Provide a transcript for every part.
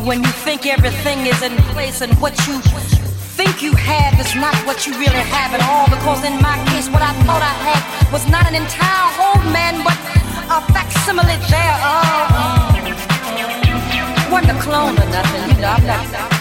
when you think everything is in place and what you think you have is not what you really have at all. Because in my case, what I thought I had was not an entire whole man, but a facsimile thereof. Wasn't a clone or nothing, you know. I'm not.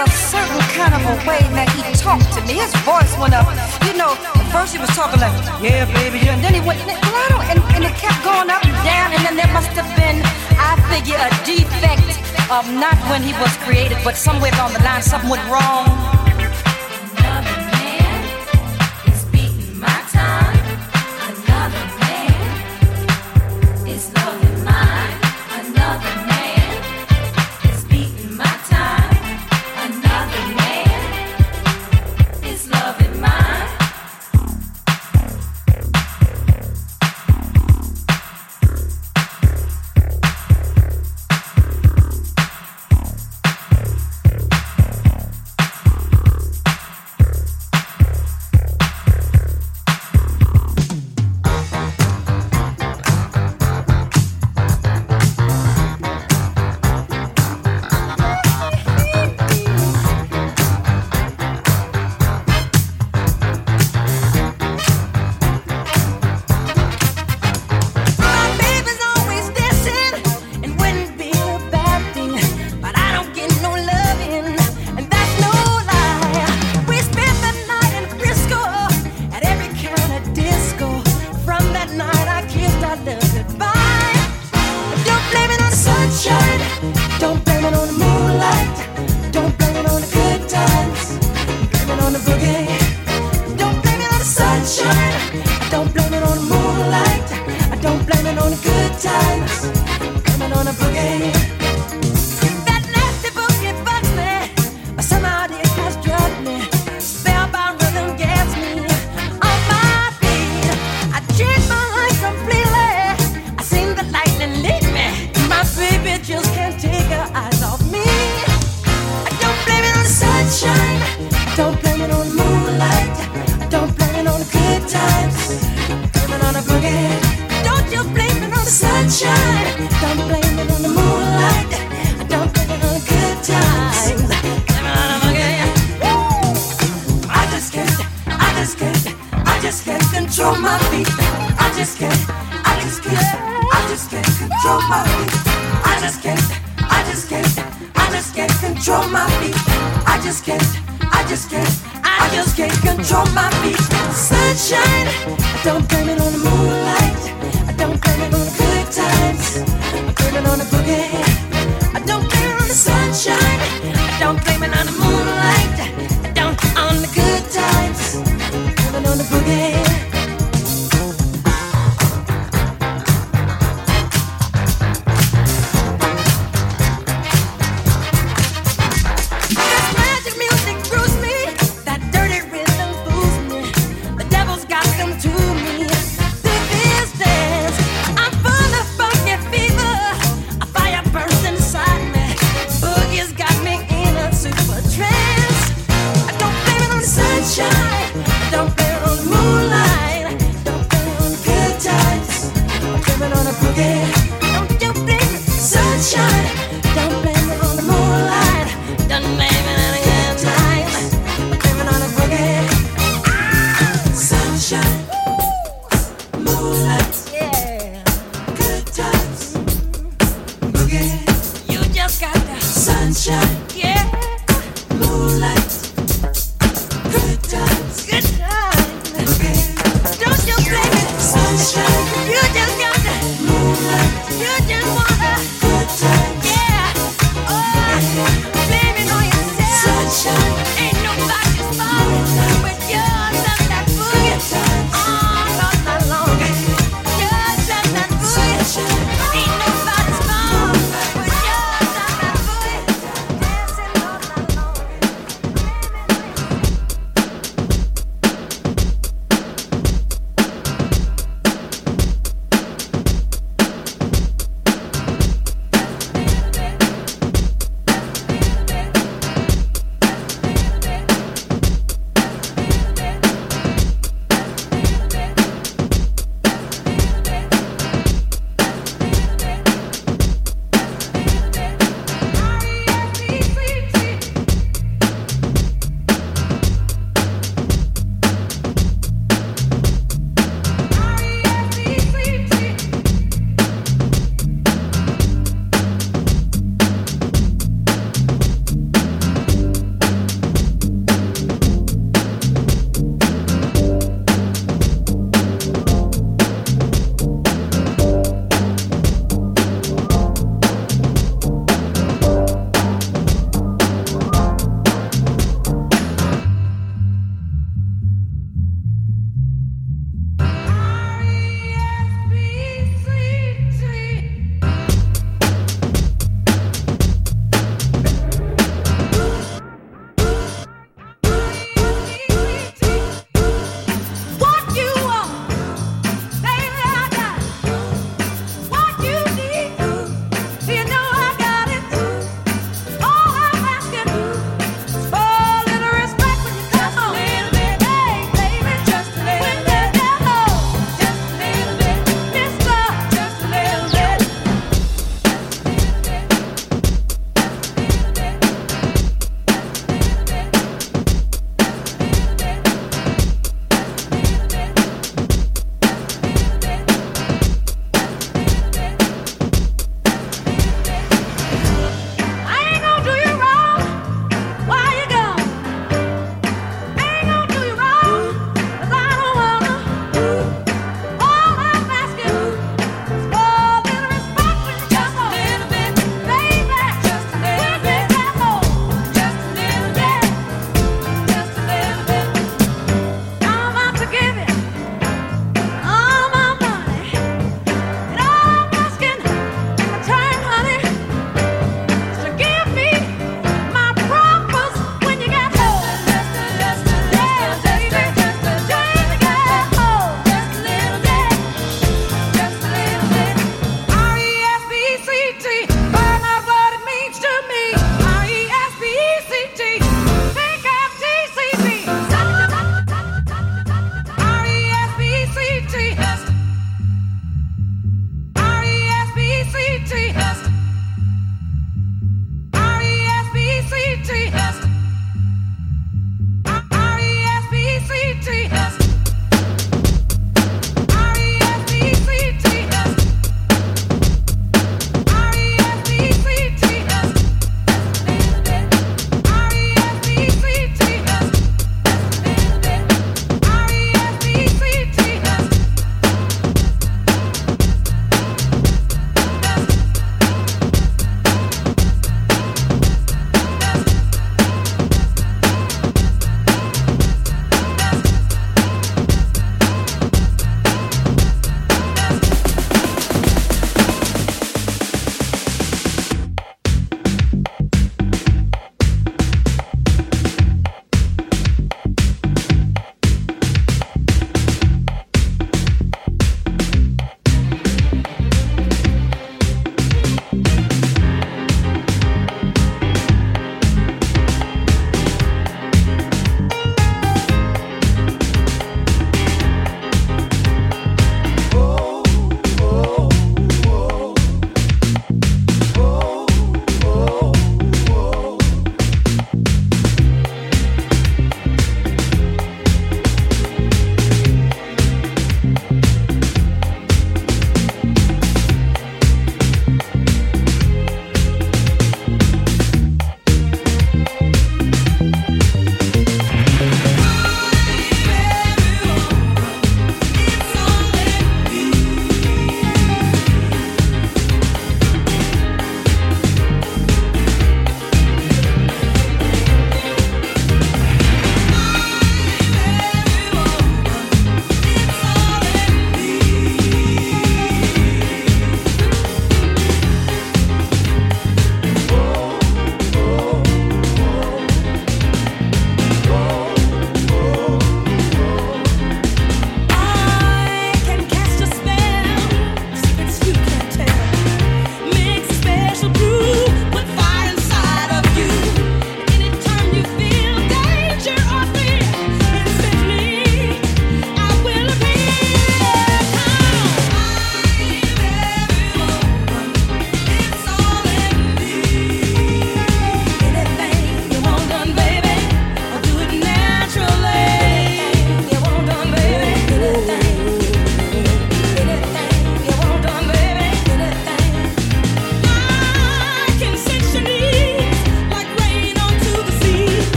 A certain kind of a way that he talked to me. His voice went up. You know, first he was talking like, yeah, baby, and then he went, don't, and, and it kept going up and down, and then there must have been, I figure, a defect of not when he was created, but somewhere down the line something went wrong.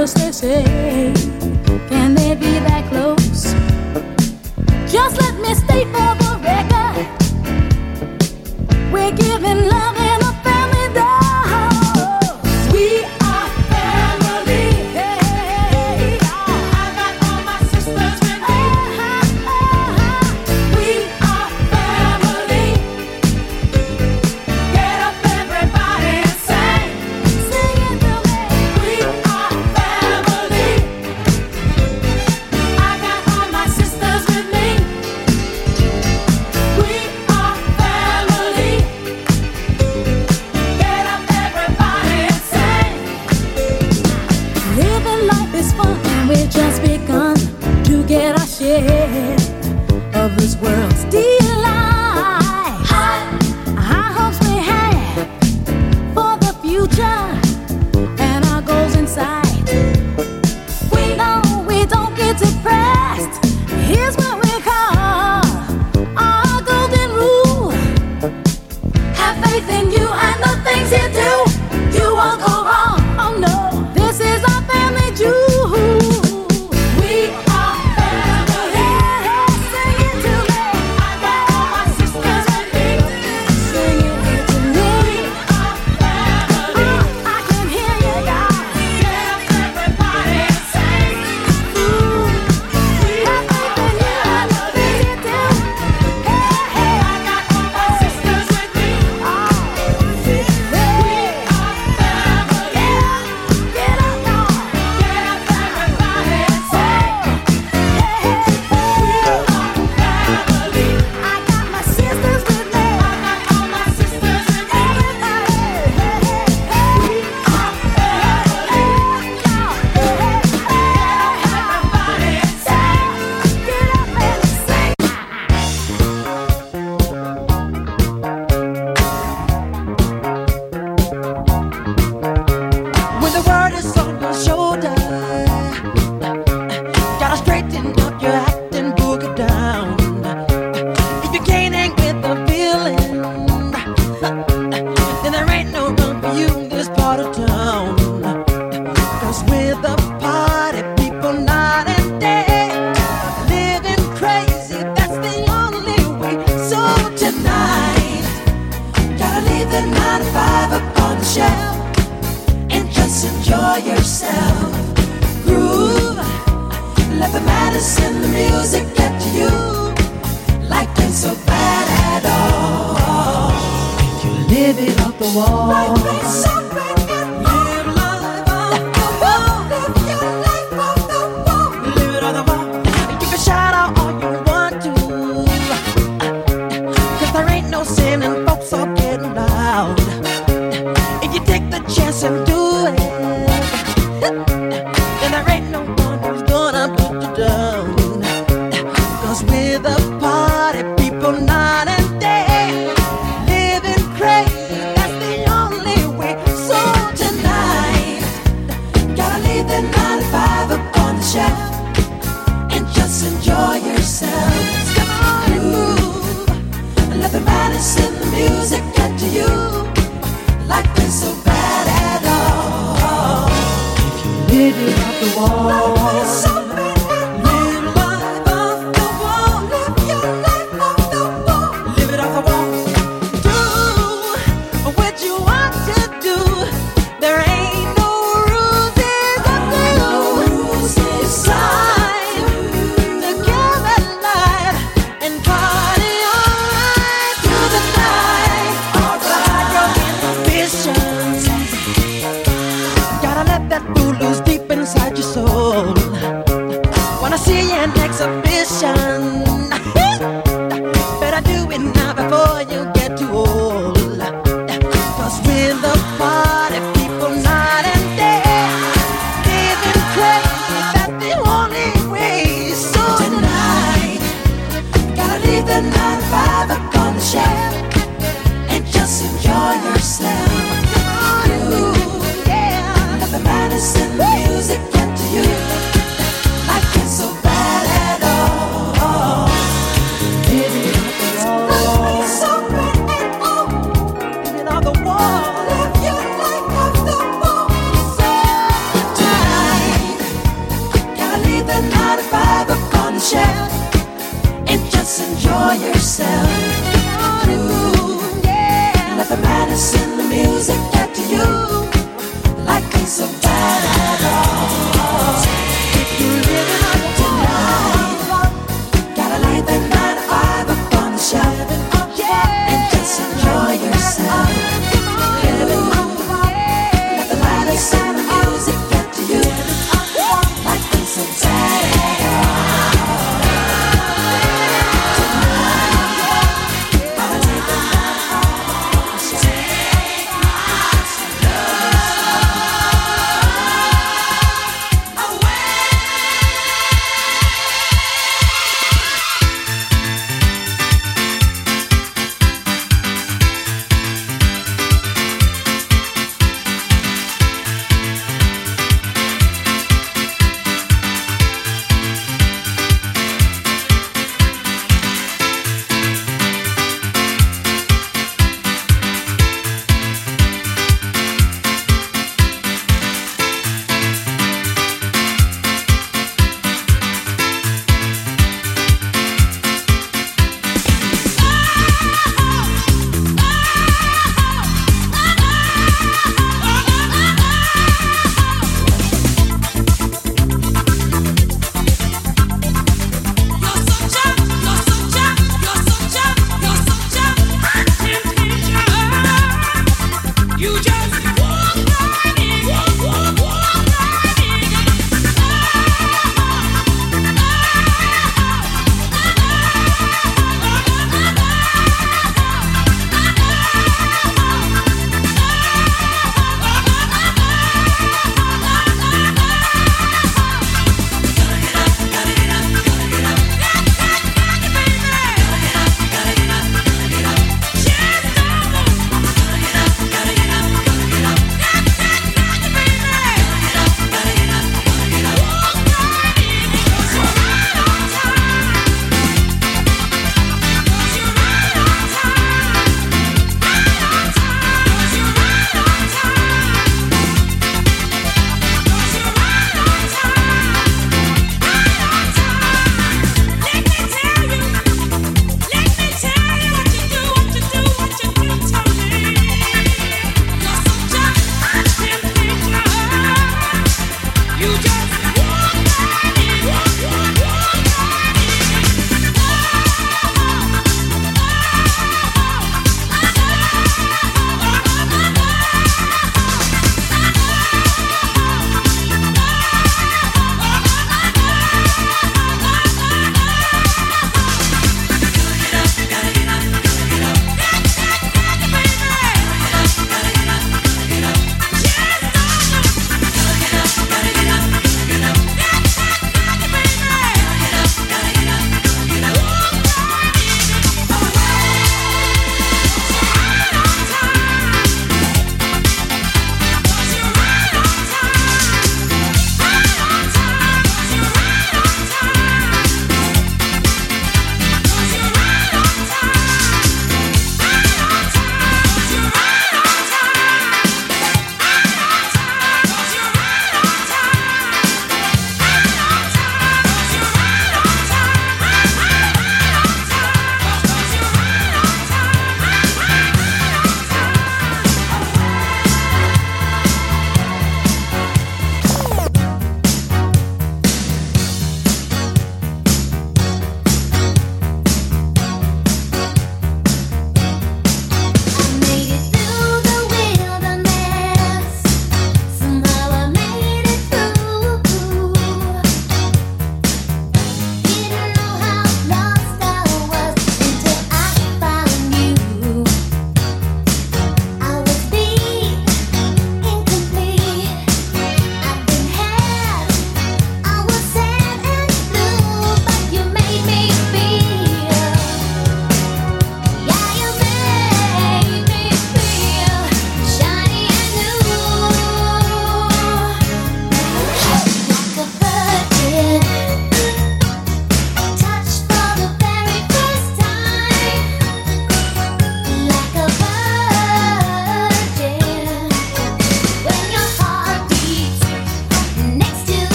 você sei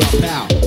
drop out.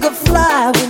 Repeat after